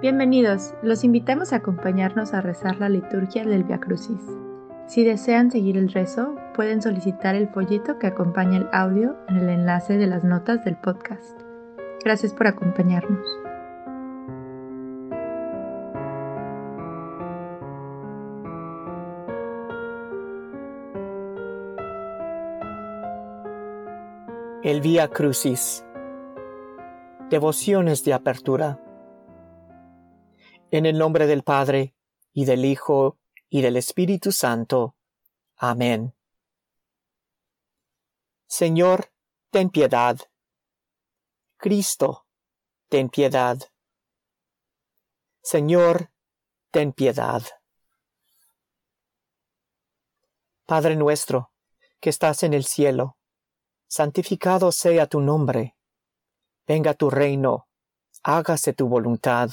Bienvenidos, los invitamos a acompañarnos a rezar la liturgia del Via Crucis. Si desean seguir el rezo, pueden solicitar el folleto que acompaña el audio en el enlace de las notas del podcast. Gracias por acompañarnos. El Via Crucis. Devociones de apertura. En el nombre del Padre, y del Hijo, y del Espíritu Santo. Amén. Señor, ten piedad. Cristo, ten piedad. Señor, ten piedad. Padre nuestro, que estás en el cielo, santificado sea tu nombre. Venga tu reino, hágase tu voluntad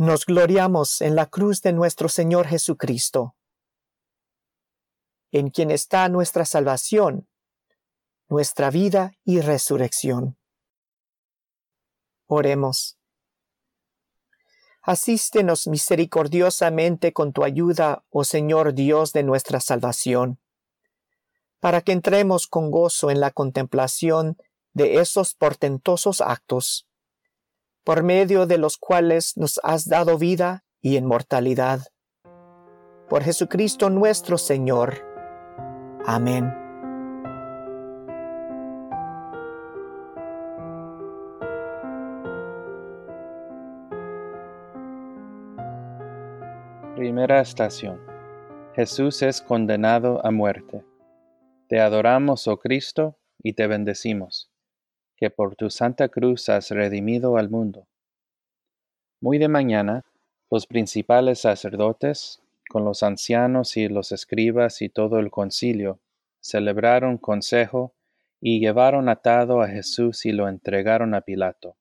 nos gloriamos en la cruz de nuestro Señor Jesucristo, en quien está nuestra salvación, nuestra vida y resurrección. Oremos. Asístenos misericordiosamente con tu ayuda, oh Señor Dios de nuestra salvación, para que entremos con gozo en la contemplación de esos portentosos actos por medio de los cuales nos has dado vida y inmortalidad. Por Jesucristo nuestro Señor. Amén. Primera estación. Jesús es condenado a muerte. Te adoramos, oh Cristo, y te bendecimos que por tu santa cruz has redimido al mundo. Muy de mañana, los principales sacerdotes, con los ancianos y los escribas y todo el concilio, celebraron consejo y llevaron atado a Jesús y lo entregaron a Pilato.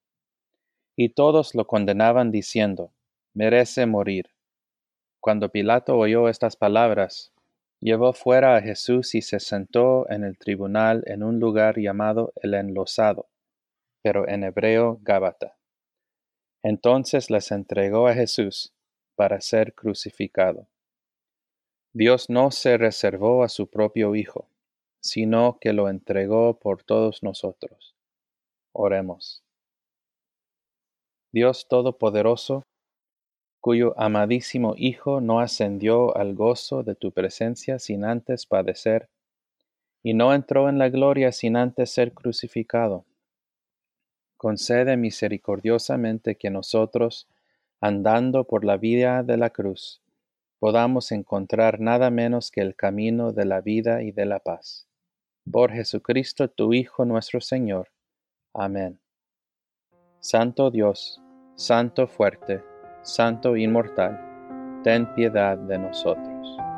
Y todos lo condenaban diciendo, merece morir. Cuando Pilato oyó estas palabras, llevó fuera a Jesús y se sentó en el tribunal en un lugar llamado el enlosado, pero en hebreo Gábata. Entonces les entregó a Jesús para ser crucificado. Dios no se reservó a su propio Hijo, sino que lo entregó por todos nosotros. Oremos. Dios Todopoderoso, cuyo amadísimo Hijo no ascendió al gozo de tu presencia sin antes padecer, y no entró en la gloria sin antes ser crucificado concede misericordiosamente que nosotros, andando por la vía de la cruz, podamos encontrar nada menos que el camino de la vida y de la paz. Por Jesucristo tu Hijo nuestro Señor. Amén. Santo Dios, Santo fuerte, Santo inmortal, ten piedad de nosotros.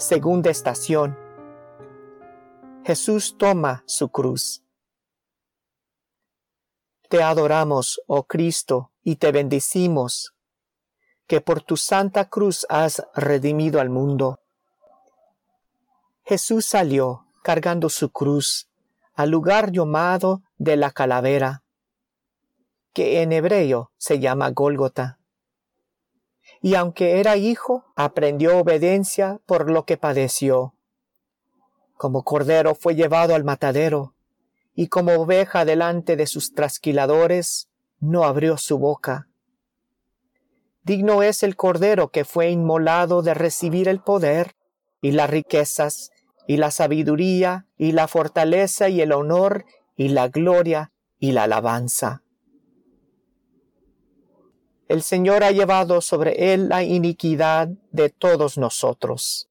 Segunda estación. Jesús toma su cruz. Te adoramos, oh Cristo, y te bendecimos, que por tu santa cruz has redimido al mundo. Jesús salió cargando su cruz al lugar llamado de la calavera, que en hebreo se llama Gólgota y aunque era hijo, aprendió obediencia por lo que padeció. Como cordero fue llevado al matadero, y como oveja delante de sus trasquiladores, no abrió su boca. Digno es el cordero que fue inmolado de recibir el poder, y las riquezas, y la sabiduría, y la fortaleza, y el honor, y la gloria, y la alabanza el Señor ha llevado sobre él la iniquidad de todos nosotros.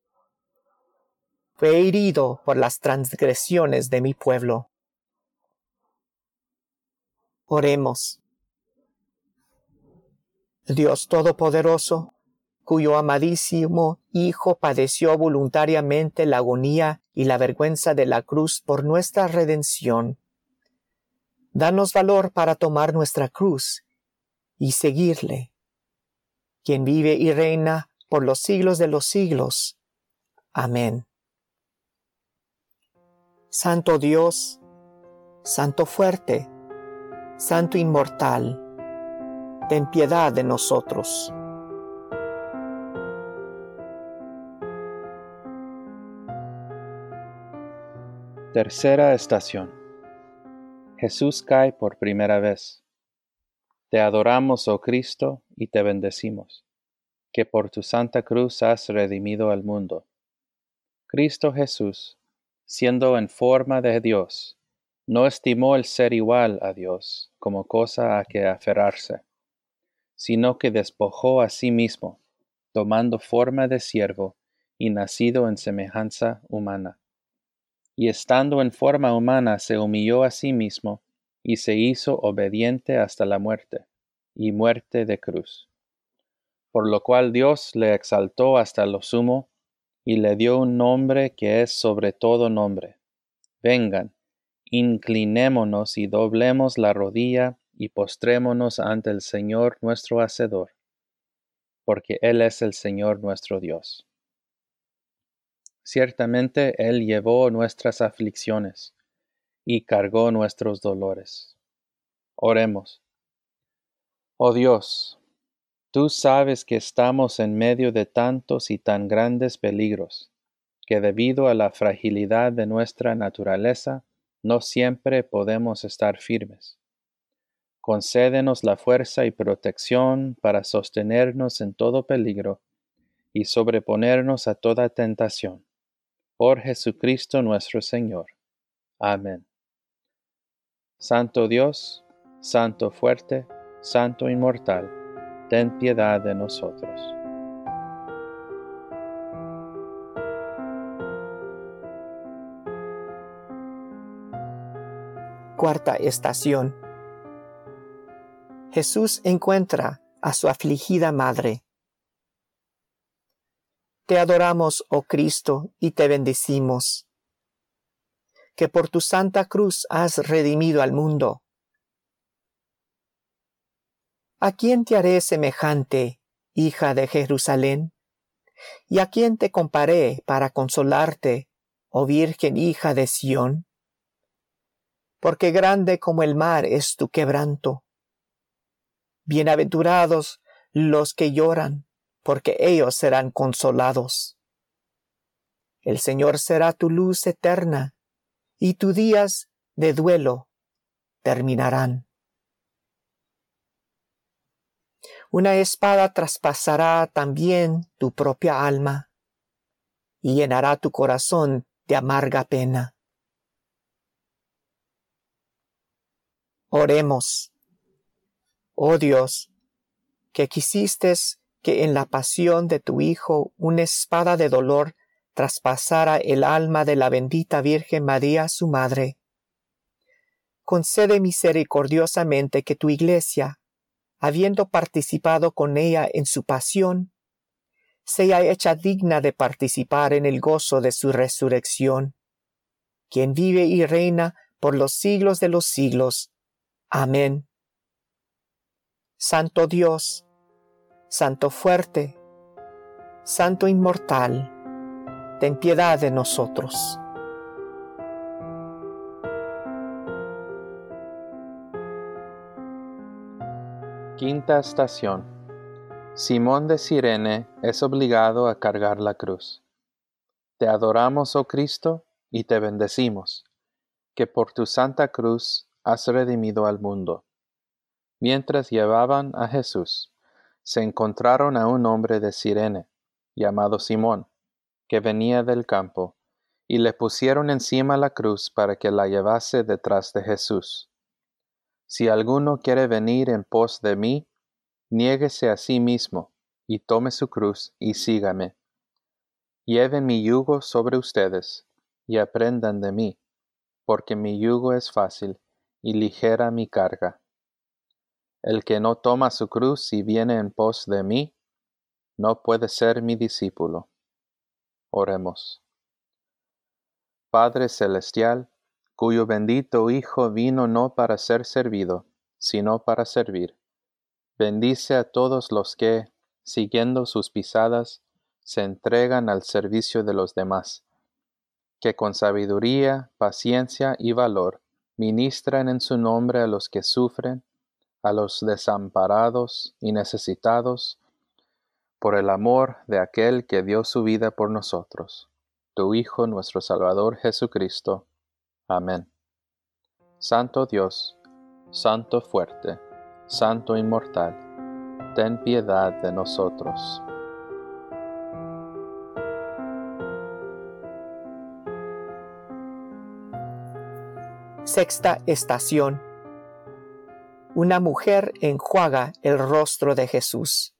Fue herido por las transgresiones de mi pueblo. Oremos. Dios Todopoderoso, cuyo amadísimo Hijo padeció voluntariamente la agonía y la vergüenza de la cruz por nuestra redención. Danos valor para tomar nuestra cruz y seguirle, quien vive y reina por los siglos de los siglos. Amén. Santo Dios, Santo fuerte, Santo inmortal, ten piedad de nosotros. Tercera estación. Jesús cae por primera vez. Te adoramos, oh Cristo, y te bendecimos, que por tu santa cruz has redimido al mundo. Cristo Jesús, siendo en forma de Dios, no estimó el ser igual a Dios como cosa a que aferrarse, sino que despojó a sí mismo, tomando forma de siervo y nacido en semejanza humana. Y estando en forma humana se humilló a sí mismo y se hizo obediente hasta la muerte, y muerte de cruz. Por lo cual Dios le exaltó hasta lo sumo, y le dio un nombre que es sobre todo nombre. Vengan, inclinémonos y doblemos la rodilla y postrémonos ante el Señor nuestro Hacedor, porque Él es el Señor nuestro Dios. Ciertamente Él llevó nuestras aflicciones y cargó nuestros dolores. Oremos. Oh Dios, tú sabes que estamos en medio de tantos y tan grandes peligros, que debido a la fragilidad de nuestra naturaleza, no siempre podemos estar firmes. Concédenos la fuerza y protección para sostenernos en todo peligro y sobreponernos a toda tentación. Por Jesucristo nuestro Señor. Amén. Santo Dios, Santo fuerte, Santo inmortal, ten piedad de nosotros. Cuarta estación. Jesús encuentra a su afligida madre. Te adoramos, oh Cristo, y te bendecimos, que por tu santa cruz has redimido al mundo. ¿A quién te haré semejante, hija de Jerusalén? ¿Y a quién te comparé para consolarte, oh Virgen hija de Sión? porque grande como el mar es tu quebranto. Bienaventurados los que lloran, porque ellos serán consolados. El Señor será tu luz eterna, y tus días de duelo terminarán. Una espada traspasará también tu propia alma, y llenará tu corazón de amarga pena. Oremos. Oh Dios, que quisiste que en la pasión de tu Hijo una espada de dolor traspasara el alma de la bendita Virgen María, su Madre. Concede misericordiosamente que tu Iglesia, habiendo participado con ella en su pasión, sea hecha digna de participar en el gozo de su resurrección, quien vive y reina por los siglos de los siglos Amén. Santo Dios, Santo fuerte, Santo inmortal, ten piedad de nosotros. Quinta estación. Simón de Sirene es obligado a cargar la cruz. Te adoramos, oh Cristo, y te bendecimos, que por tu santa cruz has redimido al mundo. Mientras llevaban a Jesús, se encontraron a un hombre de Sirene, llamado Simón, que venía del campo, y le pusieron encima la cruz para que la llevase detrás de Jesús. Si alguno quiere venir en pos de mí, niéguese a sí mismo, y tome su cruz, y sígame. Lleven mi yugo sobre ustedes, y aprendan de mí, porque mi yugo es fácil y ligera mi carga. El que no toma su cruz y viene en pos de mí, no puede ser mi discípulo. Oremos. Padre Celestial, cuyo bendito Hijo vino no para ser servido, sino para servir. Bendice a todos los que, siguiendo sus pisadas, se entregan al servicio de los demás, que con sabiduría, paciencia y valor ministran en su nombre a los que sufren a los desamparados y necesitados, por el amor de aquel que dio su vida por nosotros, tu Hijo nuestro Salvador Jesucristo. Amén. Santo Dios, Santo fuerte, Santo inmortal, ten piedad de nosotros. Sexta estación una mujer enjuaga el rostro de Jesús.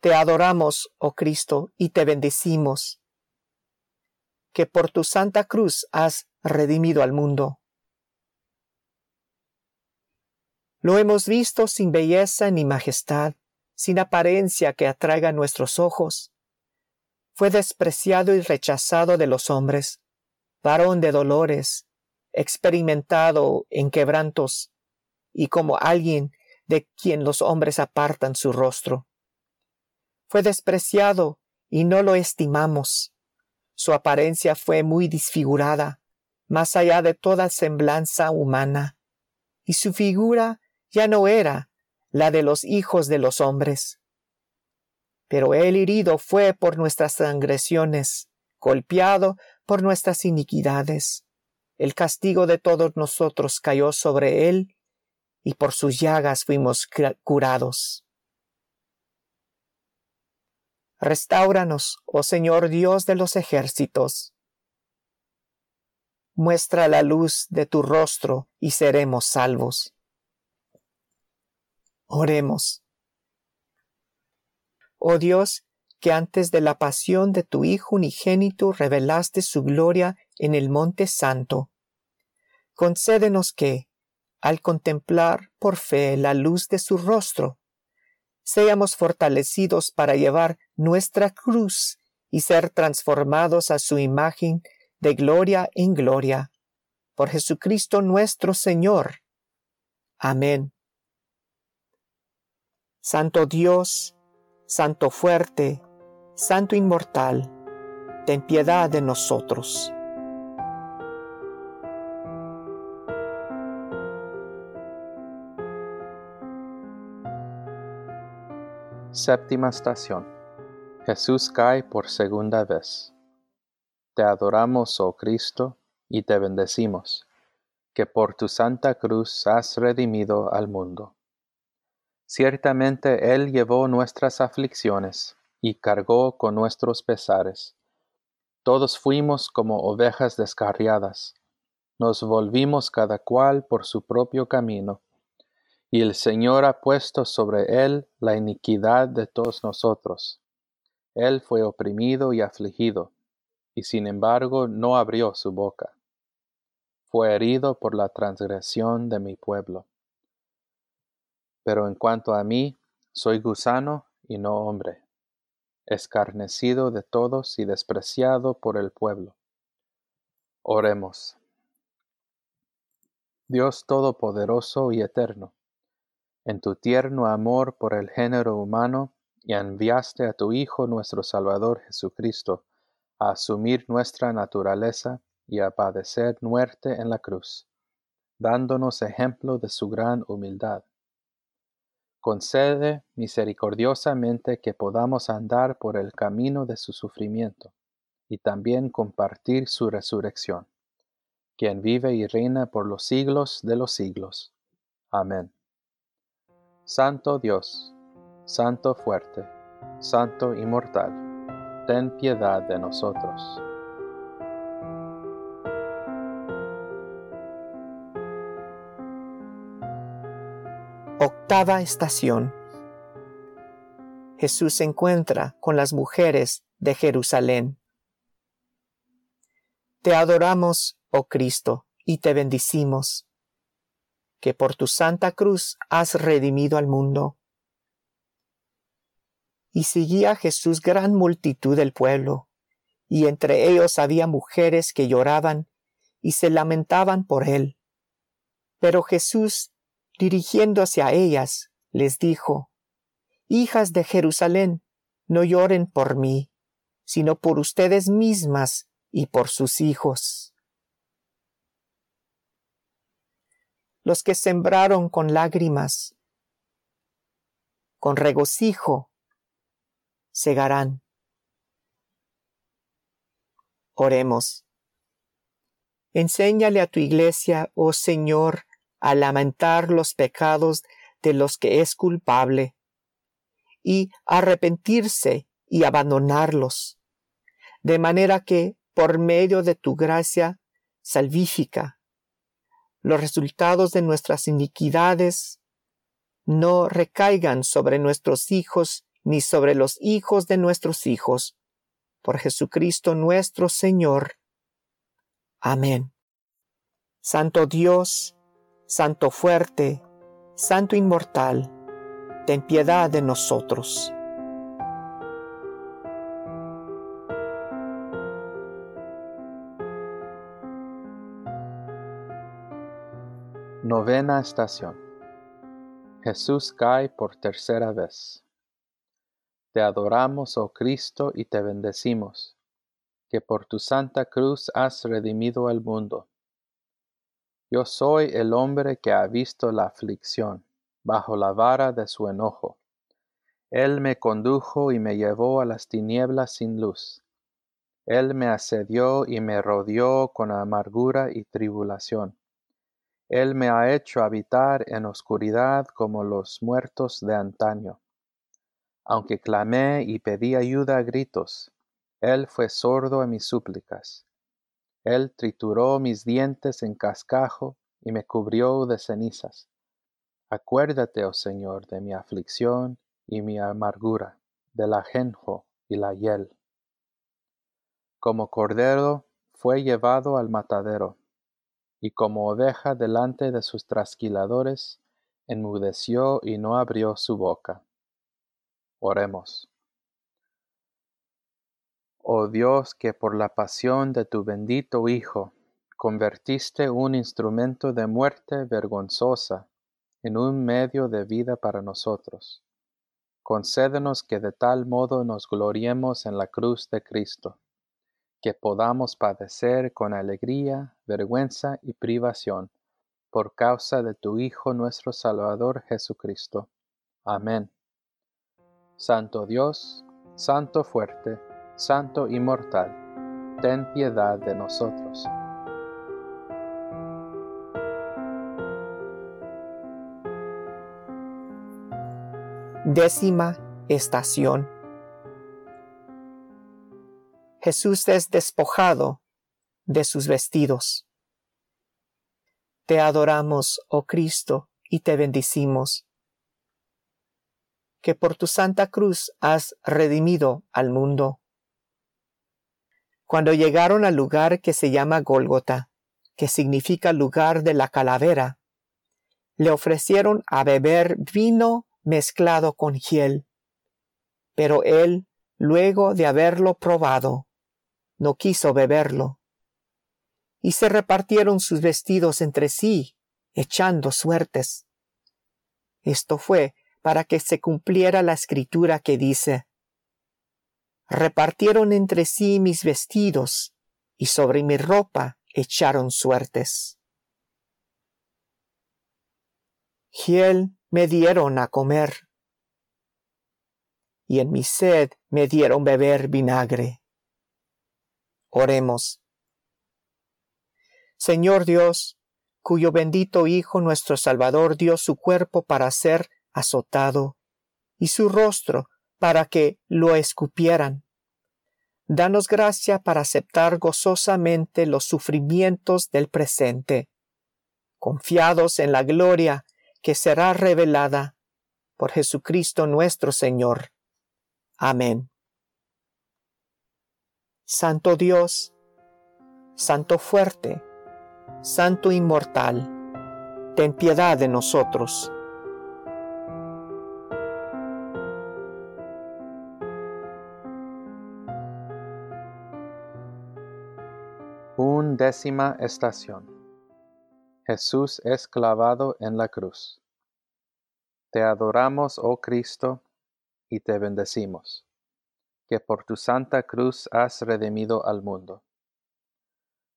Te adoramos, oh Cristo, y te bendecimos, que por tu santa cruz has redimido al mundo. Lo hemos visto sin belleza ni majestad, sin apariencia que atraiga nuestros ojos. Fue despreciado y rechazado de los hombres, varón de dolores, experimentado en quebrantos, y como alguien de quien los hombres apartan su rostro. Fue despreciado y no lo estimamos. Su apariencia fue muy disfigurada, más allá de toda semblanza humana, y su figura ya no era la de los hijos de los hombres. Pero él herido fue por nuestras transgresiones, golpeado por nuestras iniquidades el castigo de todos nosotros cayó sobre él, y por sus llagas fuimos curados. Restáuranos, oh Señor Dios de los ejércitos. Muestra la luz de tu rostro y seremos salvos. Oremos. Oh Dios, que antes de la pasión de tu Hijo unigénito revelaste su gloria en el Monte Santo. Concédenos que, al contemplar por fe la luz de su rostro, seamos fortalecidos para llevar nuestra cruz y ser transformados a su imagen de gloria en gloria. Por Jesucristo nuestro Señor. Amén. Santo Dios, Santo fuerte, Santo inmortal, ten piedad de nosotros. Séptima estación. Jesús cae por segunda vez. Te adoramos, oh Cristo, y te bendecimos, que por tu santa cruz has redimido al mundo. Ciertamente Él llevó nuestras aflicciones y cargó con nuestros pesares. Todos fuimos como ovejas descarriadas, nos volvimos cada cual por su propio camino y el Señor ha puesto sobre él la iniquidad de todos nosotros. Él fue oprimido y afligido, y sin embargo no abrió su boca. Fue herido por la transgresión de mi pueblo. Pero en cuanto a mí, soy gusano y no hombre, escarnecido de todos y despreciado por el pueblo. Oremos. Dios Todopoderoso y Eterno, en tu tierno amor por el género humano, y enviaste a tu Hijo nuestro Salvador Jesucristo a asumir nuestra naturaleza y a padecer muerte en la cruz, dándonos ejemplo de su gran humildad. Concede misericordiosamente que podamos andar por el camino de su sufrimiento y también compartir su resurrección, quien vive y reina por los siglos de los siglos. Amén. Santo Dios, Santo fuerte, Santo inmortal, ten piedad de nosotros. Octava estación. Jesús se encuentra con las mujeres de Jerusalén. Te adoramos, oh Cristo, y te bendicimos que por tu santa cruz has redimido al mundo. Y seguía Jesús gran multitud del pueblo, y entre ellos había mujeres que lloraban y se lamentaban por él. Pero Jesús, dirigiéndose a ellas, les dijo, Hijas de Jerusalén, no lloren por mí, sino por ustedes mismas y por sus hijos. Los que sembraron con lágrimas, con regocijo, segarán. Oremos. Enséñale a tu iglesia, oh Señor, a lamentar los pecados de los que es culpable, y arrepentirse y abandonarlos, de manera que, por medio de tu gracia salvífica, los resultados de nuestras iniquidades no recaigan sobre nuestros hijos ni sobre los hijos de nuestros hijos, por Jesucristo nuestro Señor. Amén. Santo Dios, Santo fuerte, Santo inmortal, ten piedad de nosotros. Novena estación. Jesús cae por tercera vez. Te adoramos, oh Cristo, y te bendecimos que por tu santa cruz has redimido al mundo. Yo soy el hombre que ha visto la aflicción bajo la vara de su enojo. Él me condujo y me llevó a las tinieblas sin luz. Él me asedió y me rodeó con amargura y tribulación. Él me ha hecho habitar en oscuridad como los muertos de antaño. Aunque clamé y pedí ayuda a gritos, él fue sordo a mis súplicas. Él trituró mis dientes en cascajo y me cubrió de cenizas. Acuérdate, oh Señor, de mi aflicción y mi amargura, del ajenjo y la hiel. Como cordero fue llevado al matadero, y como oveja delante de sus trasquiladores, enmudeció y no abrió su boca. Oremos. Oh Dios, que por la pasión de tu bendito Hijo convertiste un instrumento de muerte vergonzosa en un medio de vida para nosotros. Concédenos que de tal modo nos gloriemos en la cruz de Cristo, que podamos padecer con alegría, vergüenza y privación, por causa de tu Hijo nuestro Salvador Jesucristo. Amén. Santo Dios, Santo fuerte, Santo inmortal, ten piedad de nosotros. Décima estación. Jesús es despojado de sus vestidos. Te adoramos, oh Cristo, y te bendicimos, que por tu santa cruz has redimido al mundo. Cuando llegaron al lugar que se llama Gólgota, que significa lugar de la calavera, le ofrecieron a beber vino mezclado con hiel. Pero él, luego de haberlo probado, no quiso beberlo. Y se repartieron sus vestidos entre sí, echando suertes. Esto fue para que se cumpliera la escritura que dice, repartieron entre sí mis vestidos, y sobre mi ropa echaron suertes. Hiel me dieron a comer, y en mi sed me dieron beber vinagre. Oremos. Señor Dios, cuyo bendito Hijo nuestro Salvador dio su cuerpo para ser azotado, y su rostro para que lo escupieran. Danos gracia para aceptar gozosamente los sufrimientos del presente, confiados en la gloria que será revelada por Jesucristo nuestro Señor. Amén. Santo Dios, Santo fuerte, Santo inmortal, ten piedad de nosotros. Undécima estación. Jesús es clavado en la cruz. Te adoramos, oh Cristo, y te bendecimos, que por tu santa cruz has redimido al mundo.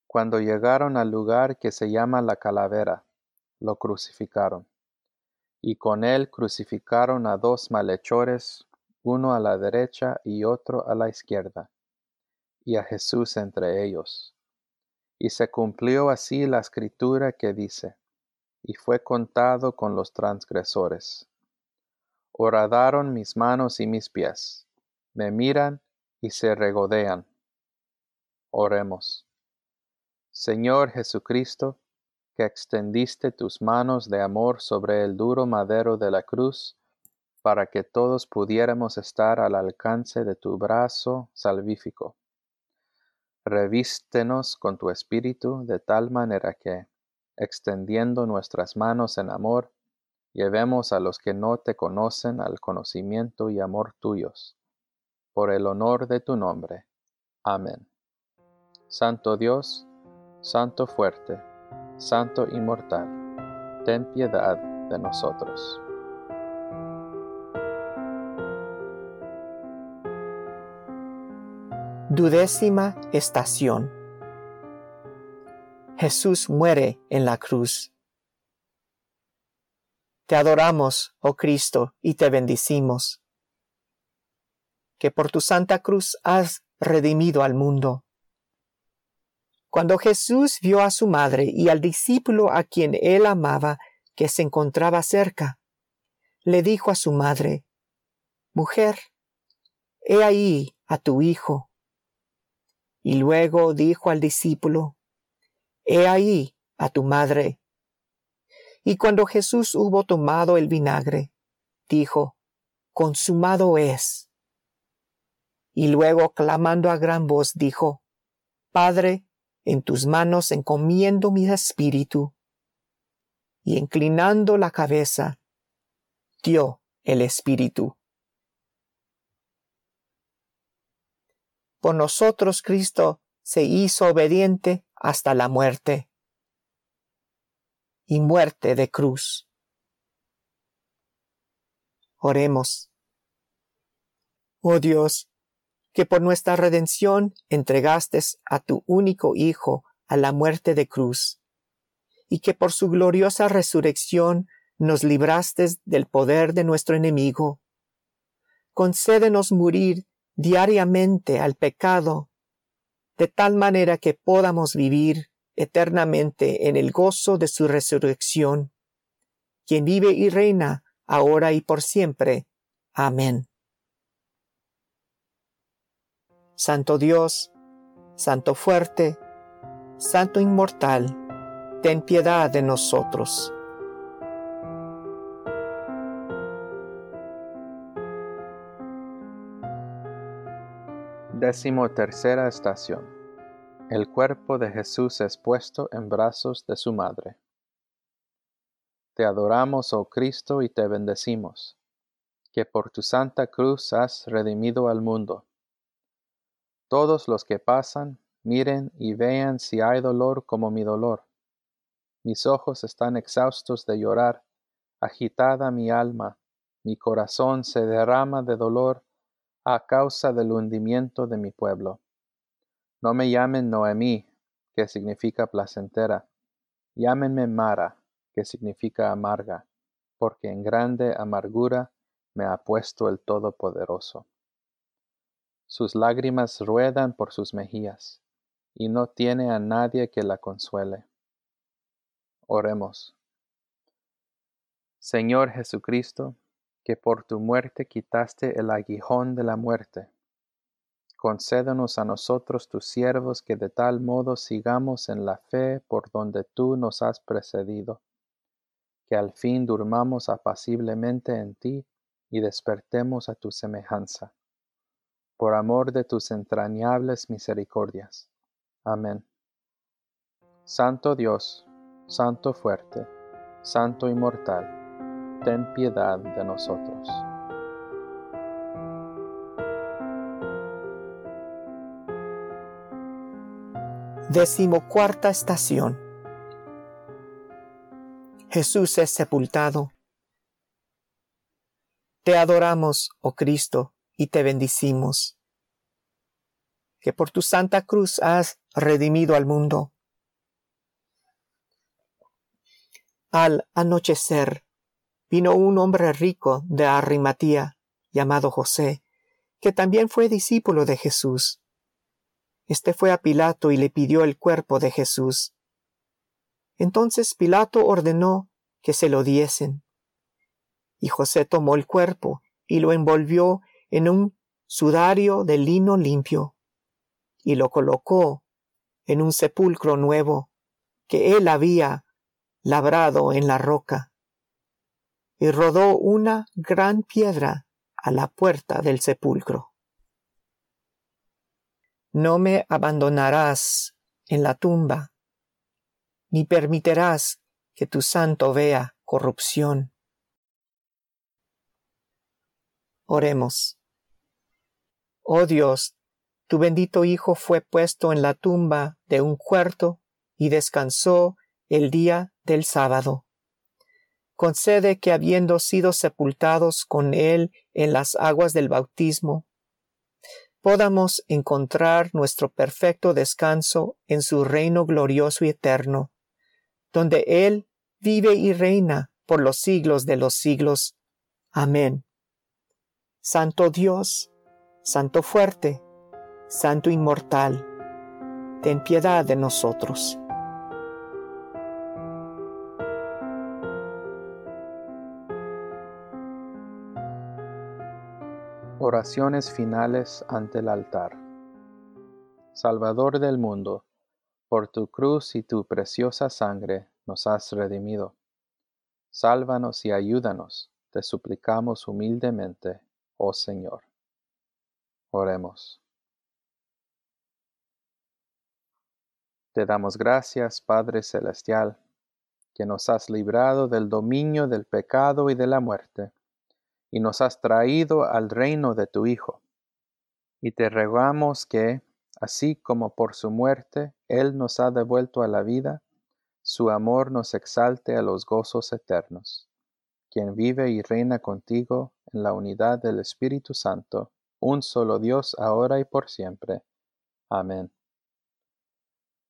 Cuando llegaron al lugar que se llama la calavera, lo crucificaron. Y con él crucificaron a dos malhechores, uno a la derecha y otro a la izquierda, y a Jesús entre ellos. Y se cumplió así la escritura que dice, y fue contado con los transgresores. Horadaron mis manos y mis pies, me miran y se regodean. Oremos. Señor Jesucristo, que extendiste tus manos de amor sobre el duro madero de la cruz, para que todos pudiéramos estar al alcance de tu brazo salvífico. Revístenos con tu espíritu de tal manera que, extendiendo nuestras manos en amor, llevemos a los que no te conocen al conocimiento y amor tuyos. Por el honor de tu nombre. Amén. Santo Dios, Santo fuerte, Santo inmortal, ten piedad de nosotros. Dudécima estación. Jesús muere en la cruz. Te adoramos, oh Cristo, y te bendicimos, que por tu santa cruz has redimido al mundo. Cuando Jesús vio a su madre y al discípulo a quien él amaba que se encontraba cerca, le dijo a su madre, Mujer, he ahí a tu hijo. Y luego dijo al discípulo, He ahí a tu madre. Y cuando Jesús hubo tomado el vinagre, dijo, Consumado es. Y luego, clamando a gran voz, dijo, Padre, en tus manos encomiendo mi espíritu. Y inclinando la cabeza, dio el espíritu. Por nosotros Cristo se hizo obediente hasta la muerte y muerte de cruz. Oremos. Oh Dios, que por nuestra redención entregaste a tu único Hijo a la muerte de cruz, y que por su gloriosa resurrección nos libraste del poder de nuestro enemigo. Concédenos morir diariamente al pecado, de tal manera que podamos vivir eternamente en el gozo de su resurrección, quien vive y reina ahora y por siempre. Amén. Santo Dios, Santo fuerte, Santo inmortal, ten piedad de nosotros. Décimo tercera estación. El cuerpo de Jesús es puesto en brazos de su madre. Te adoramos, oh Cristo, y te bendecimos, que por tu santa cruz has redimido al mundo todos los que pasan, miren y vean si hay dolor como mi dolor. Mis ojos están exhaustos de llorar, agitada mi alma, mi corazón se derrama de dolor a causa del hundimiento de mi pueblo. No me llamen Noemí, que significa placentera, llámenme Mara, que significa amarga, porque en grande amargura me ha puesto el Todopoderoso sus lágrimas ruedan por sus mejillas, y no tiene a nadie que la consuele. Oremos. Señor Jesucristo, que por tu muerte quitaste el aguijón de la muerte, concédenos a nosotros tus siervos que de tal modo sigamos en la fe por donde tú nos has precedido, que al fin durmamos apaciblemente en ti y despertemos a tu semejanza por amor de tus entrañables misericordias. Amén. Santo Dios, Santo fuerte, Santo Inmortal, ten piedad de nosotros. Decimocuarta estación. Jesús es sepultado. Te adoramos, oh Cristo, y te bendicimos, que por tu santa cruz has redimido al mundo. Al anochecer vino un hombre rico de Arimatía, llamado José, que también fue discípulo de Jesús. Este fue a Pilato y le pidió el cuerpo de Jesús. Entonces Pilato ordenó que se lo diesen. Y José tomó el cuerpo y lo envolvió en un sudario de lino limpio, y lo colocó en un sepulcro nuevo que él había labrado en la roca, y rodó una gran piedra a la puerta del sepulcro. No me abandonarás en la tumba, ni permitirás que tu santo vea corrupción. Oremos. Oh Dios, tu bendito Hijo fue puesto en la tumba de un cuarto y descansó el día del sábado. Concede que habiendo sido sepultados con Él en las aguas del bautismo, podamos encontrar nuestro perfecto descanso en su reino glorioso y eterno, donde Él vive y reina por los siglos de los siglos. Amén. Santo Dios, Santo fuerte, Santo inmortal, ten piedad de nosotros. Oraciones finales ante el altar. Salvador del mundo, por tu cruz y tu preciosa sangre nos has redimido. Sálvanos y ayúdanos, te suplicamos humildemente, oh Señor. Oremos. Te damos gracias, Padre Celestial, que nos has librado del dominio del pecado y de la muerte y nos has traído al reino de tu Hijo. Y te rogamos que, así como por su muerte Él nos ha devuelto a la vida, su amor nos exalte a los gozos eternos. Quien vive y reina contigo en la unidad del Espíritu Santo, un solo Dios ahora y por siempre. Amén.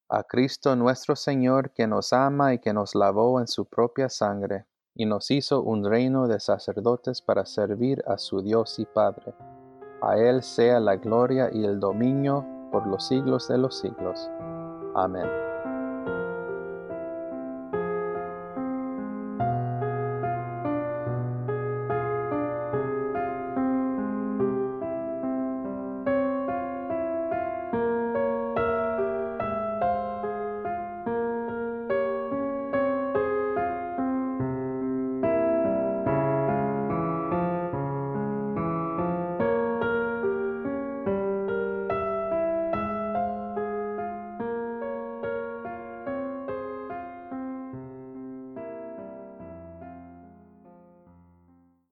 A Cristo nuestro Señor, que nos ama y que nos lavó en su propia sangre, y nos hizo un reino de sacerdotes para servir a su Dios y Padre. A Él sea la gloria y el dominio por los siglos de los siglos. Amén.